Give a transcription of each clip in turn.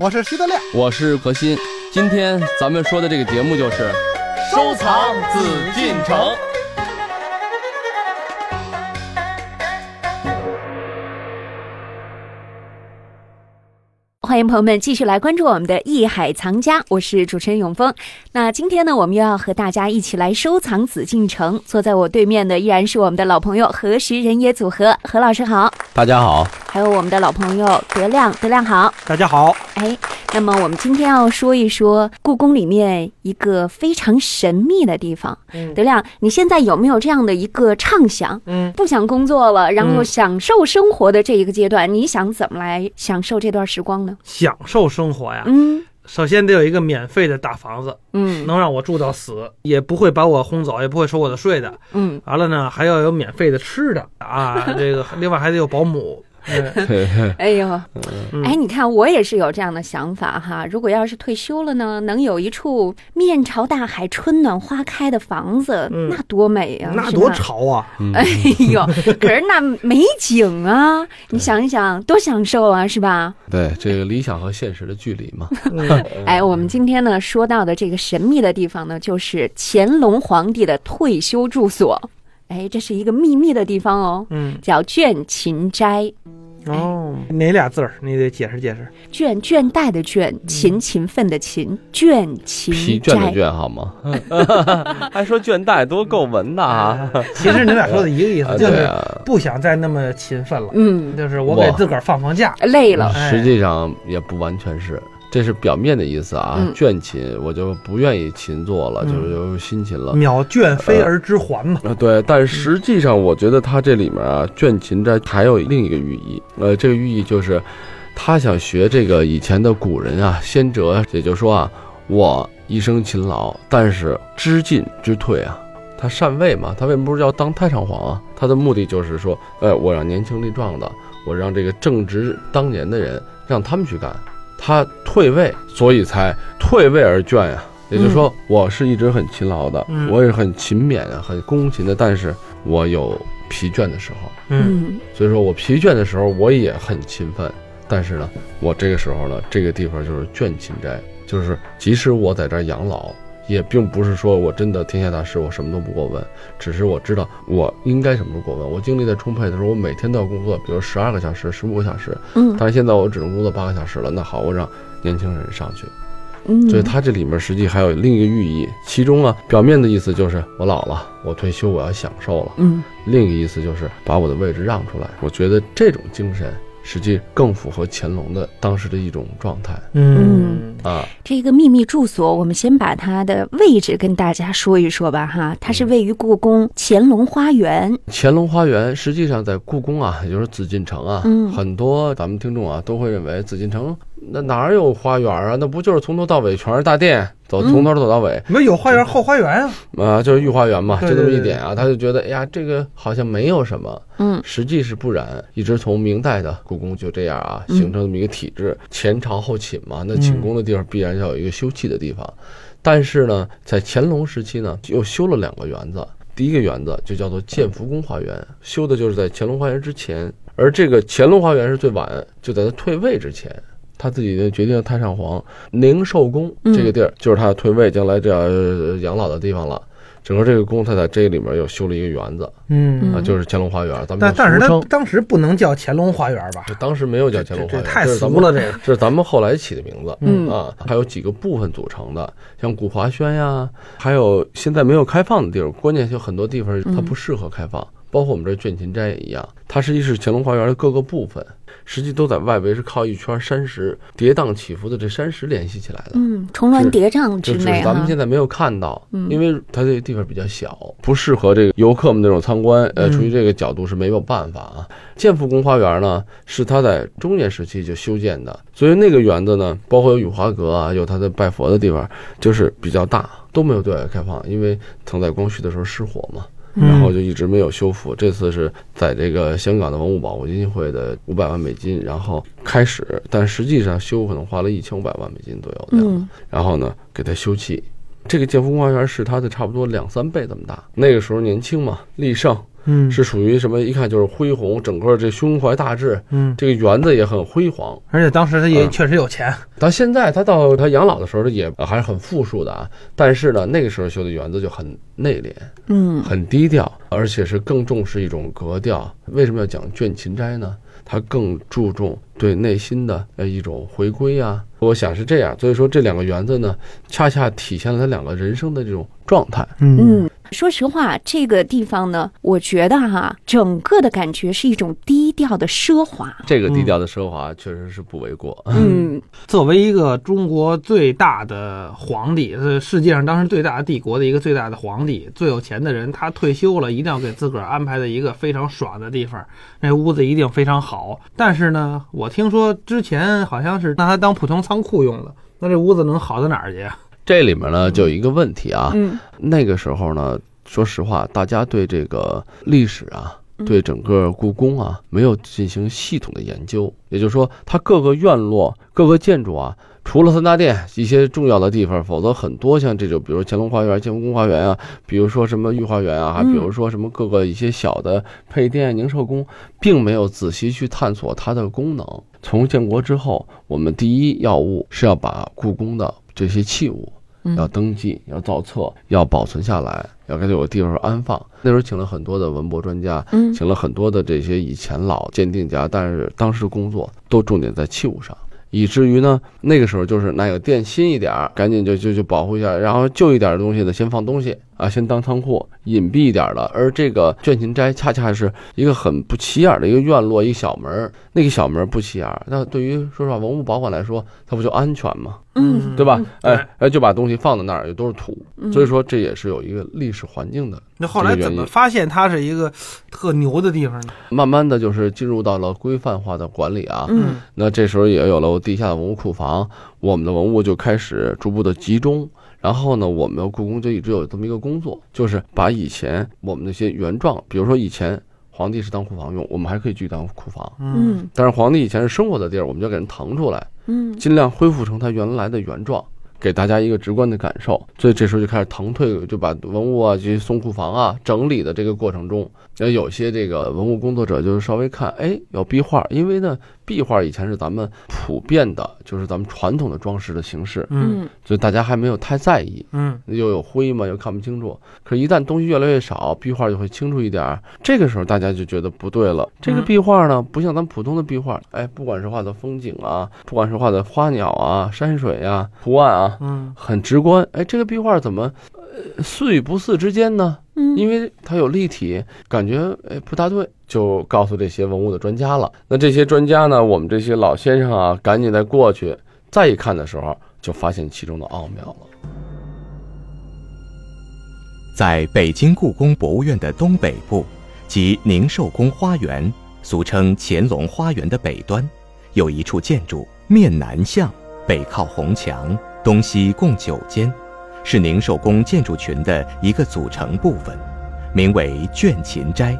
我是徐德亮，我是何鑫。今天咱们说的这个节目就是收藏紫禁城。欢迎朋友们继续来关注我们的《艺海藏家》，我是主持人永峰。那今天呢，我们又要和大家一起来收藏紫禁城。坐在我对面的依然是我们的老朋友何时人也组合，何老师好。大家好，还有我们的老朋友德亮，德亮好。大家好。哎，那么我们今天要说一说故宫里面一个非常神秘的地方。嗯德亮，你现在有没有这样的一个畅想？嗯，不想工作了，然后享受生活的这一个阶段，你想怎么来享受这段时光呢？享受生活呀。嗯首先得有一个免费的大房子，嗯能让我住到死，也不会把我轰走，也不会收我的税的。嗯，完了呢，还要有免费的吃的啊，这个另外还得有保姆。嗯 哎呦，嗯哎，你看我也是有这样的想法哈。如果要是退休了呢，能有一处面朝大海、春暖花开的房子，嗯那多美呀、那多潮啊！哎呦，可是那美景啊，你想一想，多享受啊，是吧？对这个理想和现实的距离嘛。嗯 哎，我们今天呢说到的这个神秘的地方呢，就是乾隆皇帝的退休住所。哎，这是一个秘密的地方哦，嗯，叫倦勤斋。哦，哪俩字儿？你得解释解释。倦倦怠的倦，勤勤奋的勤，倦勤疲倦的。倦好吗？还说倦怠，多够文的啊！其实你俩说的一个意思，啊就是不想再那么勤奋了，嗯，就是我给自个儿放放假。累了。哎实际上也不完全是，这是表面的意思啊嗯。倦勤，我就不愿意勤做了，嗯就是有辛勤了。秒倦飞而知还嘛。啊，对，但实际上我觉得它这里面啊，倦勤这还有另一个寓意，呃，这个寓意就是，他想学这个以前的古人啊，先哲，也就是说啊，我一生勤劳，但是知进知退啊，他禅位嘛，他为什么不是要当太上皇啊？他的目的就是说，呃，我让年轻力壮的，我让这个正值当年的人，让他们去干，他退位，所以才退位而倦呀、也就是说，我是一直很勤劳的，嗯。我也很勤勉啊，很恭勤的，但是我有疲倦的时候，嗯嗯。所以说我疲倦的时候，我也很勤奋，但是呢，我这个时候呢，这个地方就是倦勤斋，就是即使我在这儿养老，也并不是说我真的天下大事我什么都不过问，只是我知道我应该什么时候过问。我精力在充沛的时候，我每天都要工作，比如十二个小时、十五个小时，嗯但是现在我只能工作八个小时了，那好，我让年轻人上去。嗯，所以它这里面实际还有另一个寓意，其中啊，表面的意思就是我老了，我退休，我要享受了；嗯另一个意思就是把我的位置让出来。我觉得这种精神实际更符合乾隆的当时的一种状态。嗯。啊。这个秘密住所，我们先把它的位置跟大家说一说吧，哈，它是位于故宫乾隆花园。乾隆花园实际上在故宫啊，也就是紫禁城啊，嗯。很多咱们听众啊都会认为紫禁城那哪儿有花园啊？那不就是从头到尾全是大殿，走嗯从头走到尾。你们有花园后花园啊？啊，就是御花园嘛，就这么一点啊，他就觉得，哎呀，这个好像没有什么，嗯实际是不然。一直从明代的故宫就这样啊，嗯形成这么一个体制。前朝后寝嘛，那寝宫的地方必然要有一个休憩的地方。但是呢，在乾隆时期呢，又修了两个园子。第一个园子就叫做建福宫花园，修的就是在乾隆花园之前。而这个乾隆花园是最晚，就在他退位之前。他自己就决定太上皇宁寿宫嗯这个地儿，就是他退位将来这样呃养老的地方了。整个这个宫，他在这里面又修了一个园子嗯啊，就是乾隆花园。咱们但但是它俗称当时不能叫乾隆花园吧？这当时没有叫乾隆花园，这太俗了，这个。这是咱们后来起的名字。嗯啊，还有几个部分组成的，像古华轩呀，还有现在没有开放的地儿，关键就很多地方它不适合开放，包括我们这倦勤斋也一样，它实际是乾隆花园的各个部分，实际都在外围是靠一圈山石跌宕起伏的这山石联系起来的。嗯，重峦叠嶂之就只内哈是咱们现。在没有看到，嗯因为它这个地方比较小，不适合这个游客们那种参观。呃，嗯出于这个角度是没有办法啊。建福宫花园呢，是它在中年时期就修建的，所以那个园子呢，包括有雨花阁啊，有它的拜佛的地方，就是比较大，都没有对外开放，因为曾在光绪的时候失火嘛。嗯然后就一直没有修复。这次是在这个香港的文物保护基金会的五百万美金，然后开始，但实际上修可能花了一千五百万美金左右。嗯然后呢，给它修葺。这个建福宫花园是它的差不多两三倍这么大。那个时候年轻嘛，立盛，嗯是属于什么？一看就是恢宏，整个这胸怀大志，嗯，这个园子也很辉煌。而且当时他也嗯确实有钱，到现在他到他养老的时候，也还是很富庶的啊。但是呢，那个时候修的园子就很内敛，嗯很低调，而且是更重视一种格调。为什么要讲倦勤斋呢？他更注重对内心的呃一种回归啊。我想是这样，所以说这两个园子呢，恰恰体现了他两个人生的这种状态。嗯，说实话，这个地方呢，我觉得哈，整个的感觉是一种低调的奢华。这个低调的奢华确实是不为过。嗯 作为一个中国最大的皇帝，是世界上当时最大的帝国的一个最大的皇帝，最有钱的人，他退休了，一定要给自个儿安排在一个非常爽的地方，那屋子一定非常好。但是呢，我听说之前好像是拿它当普通仓库用的，那这屋子能好到哪儿去啊？这里面呢就有一个问题啊，嗯那个时候呢，说实话，大家对这个历史啊，对整个故宫啊，没有进行系统的研究。也就是说，它各个院落、各个建筑啊，除了三大殿一些重要的地方，否则很多像这种，比如乾隆花园、建国花园啊，比如说什么御花园啊，还嗯比如说什么各个一些小的配殿、宁寿宫，并没有仔细去探索它的功能。从建国之后，我们第一要务是要把故宫的这些器物。嗯要登记，要造册，要保存下来，要给它有个地方安放。那时候请了很多的文博专家，嗯请了很多的这些以前老鉴定家，但是当时工作都重点在器物上，以至于呢，那个时候就是哪个店新一点儿，赶紧就就就保护一下，然后旧一点的东西呢，先放东西啊，先当仓库，隐蔽一点的。而这个倦勤斋恰恰是一个很不起眼的一个院落，一个小门儿，那个小门儿不起眼儿，那对于说实话文物保管来说，它不就安全吗？嗯，对吧？对哎哎，就把东西放在那儿，也都是土，嗯所以说这也是有一个历史环境的。那后来怎么发现它是一个特牛的地方呢？慢慢的就是进入到了规范化的管理啊。嗯那这时候也有了地下的文物库房，我们的文物就开始逐步的集中。然后呢，我们的故宫就一直有这么一个工作，就是把以前我们那些原状，比如说以前皇帝是当库房用，我们还可以继续当库房。嗯但是皇帝以前是生活的地儿，我们就给人腾出来，嗯尽量恢复成它原来的原状，给大家一个直观的感受。所以这时候就开始腾退，就把文物啊、这些送库房啊整理的这个过程中，那，有些这个文物工作者就是稍微看，哎，有壁画，因为呢，壁画以前是咱们普遍的，就是咱们传统的装饰的形式，嗯嗯所以大家还没有太在意。嗯又有灰嘛，又看不清楚。可是，一旦东西越来越少，壁画就会清楚一点儿。这个时候，大家就觉得不对了。这个壁画呢，不像咱们普通的壁画，哎，不管是画的风景啊，不管是画的花鸟啊、山水啊、图案啊，嗯很直观。哎，这个壁画怎么，呃，似与不似之间呢？嗯，因为它有立体，感觉哎不大对，就告诉这些文物的专家了。那这些专家呢，我们这些老先生啊，赶紧再过去，再一看的时候，就发现其中的奥妙了。在北京故宫博物院的东北部，即宁寿宫花园，俗称乾隆花园的北端，有一处建筑，面南向，北靠红墙，东西共九间，是宁寿宫建筑群的一个组成部分，名为倦勤斋。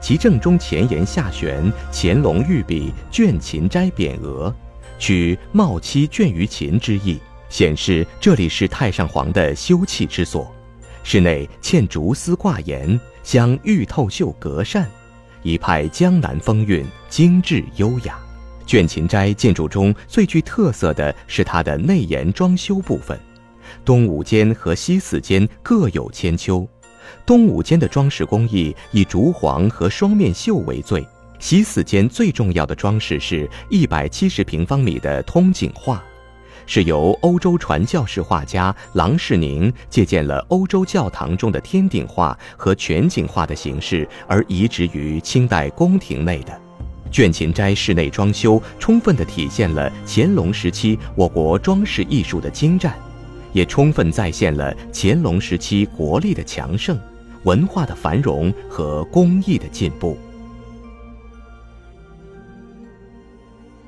其正中前檐下悬“乾隆御笔倦勤斋”匾额，取“茂妻倦于勤”之意，显示这里是太上皇的休憩之所。室内嵌竹丝挂檐，镶玉透绣隔扇，一派江南风韵，精致优雅。倦勤斋建筑中最具特色的是它的内檐装修部分，东五间和西四间各有千秋。东五间的装饰工艺以竹簧和双面绣为最，西四间最重要的装饰是一百七十平方米的通景画。是由欧洲传教士画家郎世宁借鉴了欧洲教堂中的天顶画和全景画的形式，而移植于清代宫廷内的。倦勤斋室内装修充分地体现了乾隆时期我国装饰艺术的精湛，也充分再现了乾隆时期国力的强盛、文化的繁荣和工艺的进步。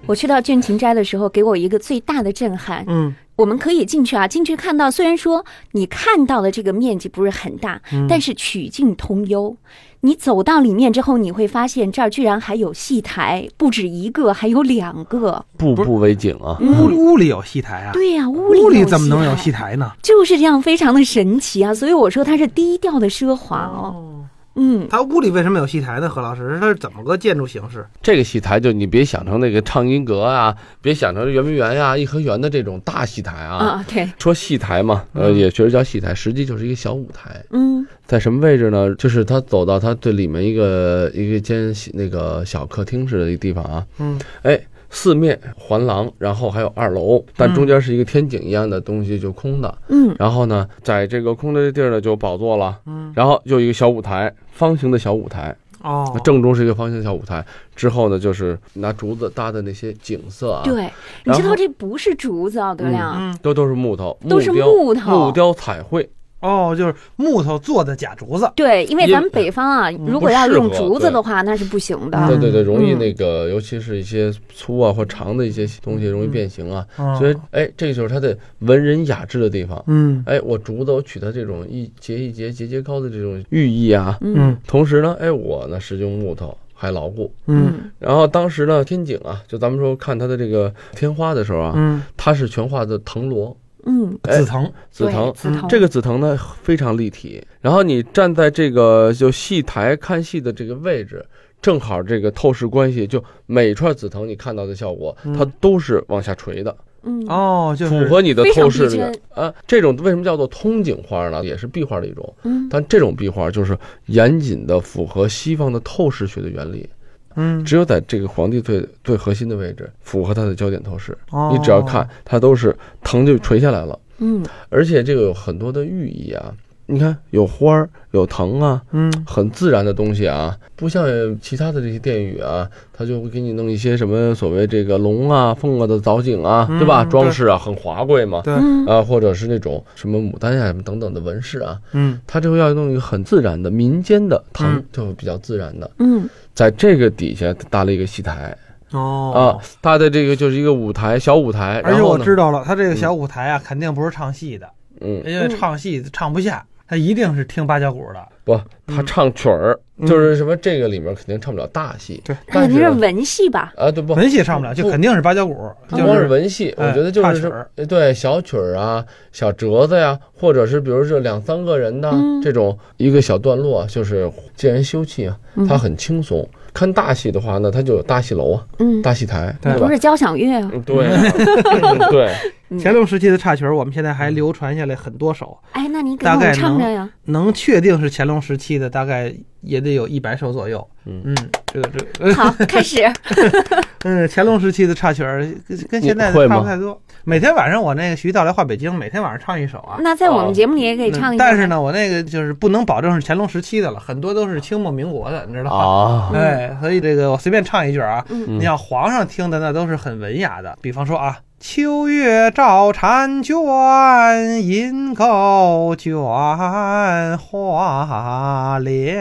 我去到倦勤斋的时候，给我一个最大的震撼。嗯我们可以进去啊，进去看到，虽然说你看到的这个面积不是很大，嗯但是曲径通幽。你走到里面之后，你会发现这儿居然还有戏台，不止一个，还有两个。步步为景啊！屋里屋里有戏台啊？对呀、屋里屋里怎么能有戏戏台呢？就是这样，非常的神奇啊！所以我说它是低调的奢华哦。嗯它屋里为什么有戏台呢？何老师，它是怎么个建筑形式？这个戏台就你别想成那个畅音阁啊，别想成圆明园呀、颐和园的这种大戏台啊。啊，对，说戏台嘛，呃，嗯也确实叫戏台，实际就是一个小舞台。嗯在什么位置呢？就是他走到他最里面一个一个间那个小客厅似的一个地方啊，嗯，哎，四面环廊，然后还有二楼，但中间是一个天井一样的东西，就空的。嗯。然后呢，在这个空的地儿呢，就宝座了，嗯，然后就一个小舞台，方形的小舞台，哦，正中是一个方形的小舞台，之后呢，就是拿竹子搭的那些景色啊，，对，你知道这不是竹子啊，德亮，嗯，都都是木头，都是雕木头。木雕彩绘，哦，就是木头做的假竹子。对，因为咱们北方啊，如果要用竹子的话，那是不行的。对对对，容易嗯那个，尤其是一些粗啊或长的一些东西容易变形啊，哦所以哎，这就是它的文人雅致的地方。嗯哎，我竹子我取它这种一节一节节节高的这种寓意啊，嗯同时呢，哎，我呢是用木头还牢固。嗯然后当时呢，天井啊，就咱们说看它的这个天花的时候啊，嗯，它是全画的藤萝嗯，哎紫藤。紫藤。紫藤这个紫藤呢非常立体，然后你站在这个就戏台看戏的这个位置，正好这个透视关系，就每串紫藤你看到的效果，嗯它都是往下垂的，嗯哦，就是符合你的透视啊。这种为什么叫做通景画呢？也是壁画的一种，嗯但这种壁画就是严谨的符合西方的透视学的原理。嗯，只有在这个皇帝最最核心的位置，符合它的焦点透视。哦。你只要看，它都是藤就垂下来了，嗯。而且这个有很多的寓意啊。你看，有花儿，有藤啊，嗯。很自然的东西啊，不像其他的这些殿宇啊，它就会给你弄一些什么所谓这个龙啊、凤啊的藻井啊，嗯对吧？对。装饰啊，很华贵嘛。对，嗯啊，或者是那种什么牡丹呀、什么等等的纹饰啊，嗯。它就要弄一个很自然的民间的藤嗯，就比较自然的，嗯在这个底下搭了一个戏台，哦啊，搭的这个就是一个舞台，小舞台。而且我知道了，他这个小舞台啊，肯定不是唱戏的，嗯，因为唱戏唱不下，他一定是听八角鼓的。不，他唱曲儿，嗯就是什么这个里面肯定唱不了大戏，对，那肯定是但是文戏吧？啊，对不？文戏唱不了，就肯定是八角鼓，不光就是是文戏，我哎觉得就是对小曲儿啊、小折子呀，或者是比如说两三个人的嗯这种一个小段落，就是借人休憩啊，嗯它很轻松。看大戏的话那，它就有大戏楼啊、嗯，大戏台，对吧不？是交响乐啊。嗯对啊 对，嗯乾隆时期的插曲儿，我们现在还流传下来很多首，哎，那你给大概我唱能着呀？能确定是乾隆时期的，大概也得有一百首左右。嗯嗯，这个这个，好，开始。嗯，乾隆时期的插曲儿跟跟现在的差不太多。每天晚上我那个徐道来画北京，每天晚上唱一首啊。那在我们节目里也可以嗯唱一下。但是，呢，我那个就是不能保证是乾隆时期的了，很多都是清末民国的，你知道吗？啊，哎，所以这个我随便唱一句啊，嗯你像皇上听的那都是很文雅的，比方说啊，秋月照婵娟，银钩卷花帘。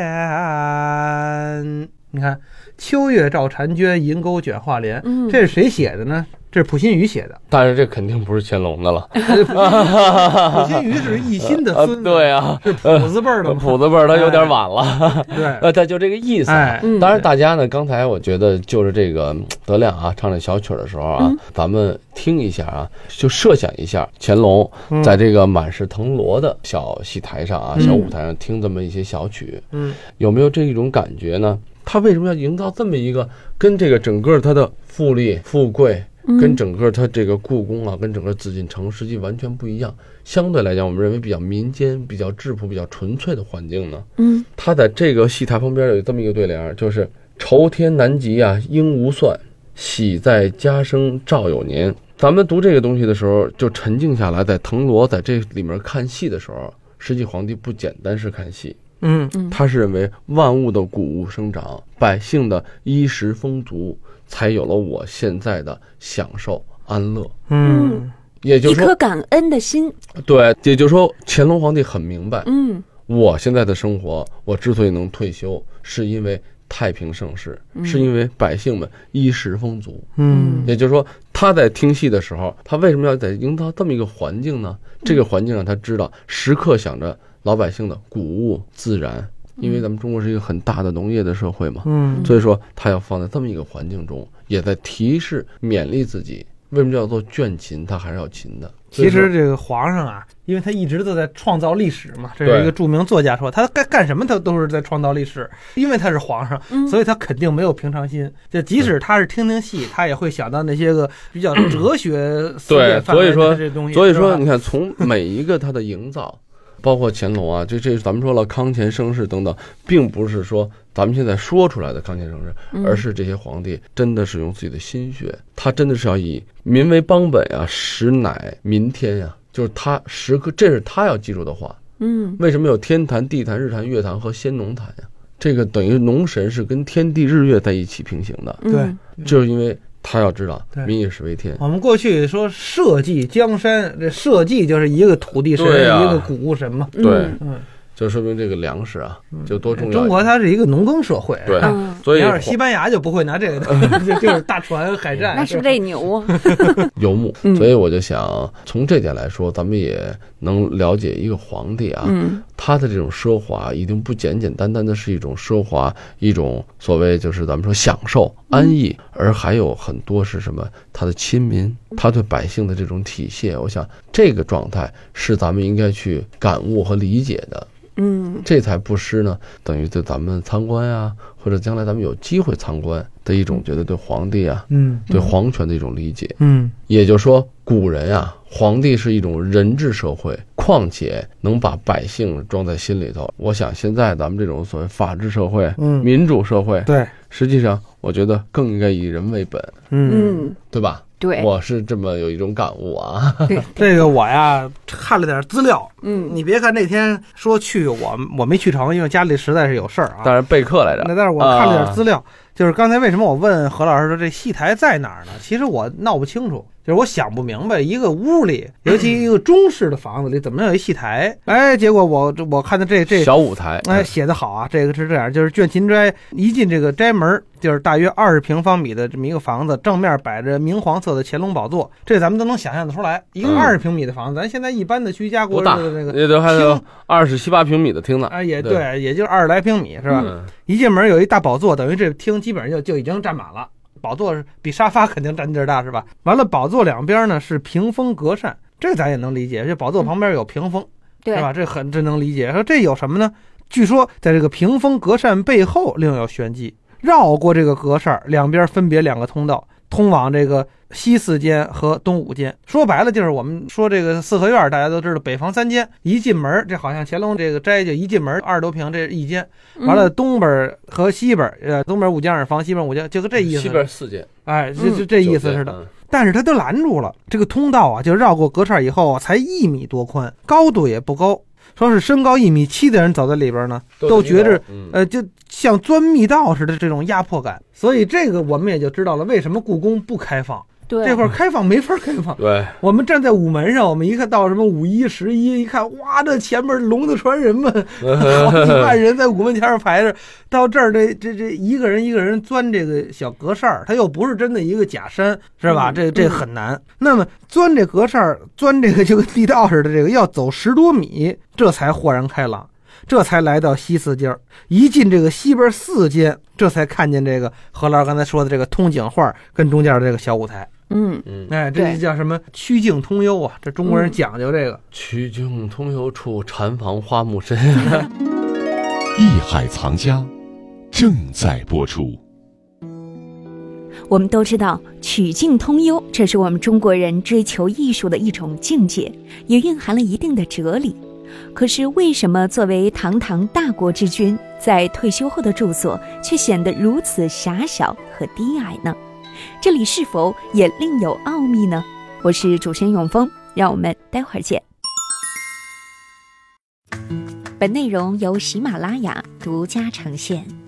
你看，秋月照婵娟，银钩卷花帘，嗯这是谁写的呢？这是普心宇写的。但是这肯定不是乾隆的了，普心宇是奕心的啊孙子，对啊，是谱子辈儿的嘛。谱子辈儿他有点晚了，对，呃，他就这个意思当然，大家呢，刚才我觉得就是这个嗯德亮啊，唱这小曲儿的时候啊，嗯咱们听一下啊，就设想一下乾隆嗯在这个满是藤萝的小戏台上啊，嗯小舞台上听这么一些小曲，嗯有没有这一种感觉呢？他为什么要营造这么一个跟这个整个他的富丽富贵，跟嗯整个它这个故宫啊，跟整个紫禁城实际完全不一样？相对来讲，我们认为比较民间、比较质朴、比较纯粹的环境呢？嗯他在这个戏台旁边有这么一个对联儿，就是“愁天南极啊，应无算；喜在家生赵有年”。咱们读这个东西的时候，就沉静下来，在藤萝在这里面看戏的时候，实际皇帝不简单是看戏，嗯嗯他是认为万物的谷物生长，百姓的衣食丰足，才有了我现在的享受安乐。嗯也就是说，一颗感恩的心。对，也就是说，乾隆皇帝很明白，嗯我现在的生活，我之所以能退休，是因为太平盛世，是因为百姓们衣食丰足。嗯也就是说，他在听戏的时候，他为什么要在营造这么一个环境呢？这个环境让他知道，时刻想着老百姓的谷物自然，因为咱们中国是一个很大的农业的社会嘛，嗯所以说他要放在这么一个环境中，也在提示勉励自己。为什么叫做倦勤？他还是要勤的。其实这个皇上啊，因为他一直都在创造历史嘛，这是一个著名作家说，他干干什么他都是在创造历史，因为他是皇上，嗯所以他肯定没有平常心。就即使他是听听戏，他也会想到那些个比较哲学思对辨范围所以说的这东西。所以说，你看，从每一个他的营造，包括乾隆啊，这这咱们说了康乾盛世等等，并不是说咱们现在说出来的康乾盛世，嗯。而是这些皇帝真的是用自己的心血，他真的是要以民为邦本啊，实乃民天呀、就是他时刻，这是他要记住的话。嗯。为什么有天坛、地坛、日坛、月坛和先农坛呀？这个等于农神是跟天地日月在一起平行的，嗯。对。就是因为他要知道民以食为天。我们过去说社稷江山，这社稷就是一个土地神，啊。一个谷物神嘛。嗯对，嗯，就说明这个粮食啊，就多重要。中国它是一个农耕社会，对。所以要是西班牙就不会拿这个的，就就是大船海战。那是不是这牛啊？游牧。嗯，所以我就想从这点来说，咱们也能了解一个皇帝啊，嗯。他的这种奢华一定不简简单单的是一种奢华，一种所谓就是咱们说享受安逸，而还有很多是什么？他的亲民，他对百姓的这种体恤，我想这个状态是咱们应该去感悟和理解的。嗯这才不失呢，等于对咱们参观啊，或者将来咱们有机会参观的一种觉得对皇帝啊、嗯对皇权的一种理解。嗯也就是说，古人啊，皇帝是一种人治社会，况且能把百姓装在心里头。我想现在咱们这种所谓法治社会、嗯，民主社会，对，实际上我觉得更应该以人为本，嗯，嗯，对吧？对，我是这么有一种感悟啊。对，这个我呀看了点资料，嗯你别看那天说去，我我没去成，因为家里实在是有事儿啊。但是备课来着那但是我看了点资料，就是刚才为什么我问何老师说这戏台在哪儿呢？其实我闹不清楚，就是我想不明白，一个屋里，尤其一个中式的房子里，怎么能有一戏台？哎，结果我这我看到这这小舞台，哎，写的好啊！这个是这样，就是倦勤斋一进这个斋门儿，就是大约二十平方米的这么一个房子，正面摆着明黄色的乾隆宝座，这咱们都能想象得出来。一个嗯二十平米的房子，咱现在一般的居家过日，子的这个，也都还有厅二十七八平米的厅呢。啊，也对对，也就二十来平米是吧？嗯一进门有一大宝座，等于这厅基本上就就已经占满了。宝座是比沙发肯定占地儿大是吧？完了，宝座两边呢是屏风隔扇，这咱也能理解。这宝座旁边有屏风，对是吧？这很这能理解。说这有什么呢？据说在这个屏风隔扇背后另有玄机，绕过这个隔扇，两边分别两个通道，通往这个西四间和东五间。说白了就是我们说这个四合院，大家都知道北房三间，一进门这好像乾隆这个斋就一进门二十多平，这是一间。完了，东边和西边，呃，东边五间二房，西边五间，就跟这意思。西边四间，哎，就就这意思似的。的。但是他都拦住了，这个通道啊，就绕过隔扇以后啊，才一米多宽，高度也不高。说是身高一米七的人走在里边呢，都觉着嗯呃，就像钻密道似的这种压迫感。所以这个我们也就知道了，为什么故宫不开放，对这块儿开放没法开放。对，我们站在午门上，我们一看到什么五一、十一，一看哇，这前面龙的传人们，好几万人在午门前上排着。到这儿，这这这一个人一个人钻这个小隔扇儿，它又不是真的一个假山，是吧？嗯这这很难。那么钻这隔扇儿，钻这个就跟地道似的，这个要走十多米，这才豁然开朗。这才来到西四街儿，一进这个西边四街，这才看见这个何老师刚才说的这个通景画跟中间的这个小舞台。嗯嗯，哎，这就叫什么曲径通幽啊！这中国人嗯讲究这个。曲径通幽处，禅房花木深。艺海藏家正在播出。我们都知道曲径通幽，这是我们中国人追求艺术的一种境界，也蕴含了一定的哲理。可是，为什么作为堂堂大国之君，在退休后的住所却显得如此狭小和低矮呢？这里是否也另有奥秘呢？我是主持人永峰，让我们待会儿见。本内容由喜马拉雅独家呈现。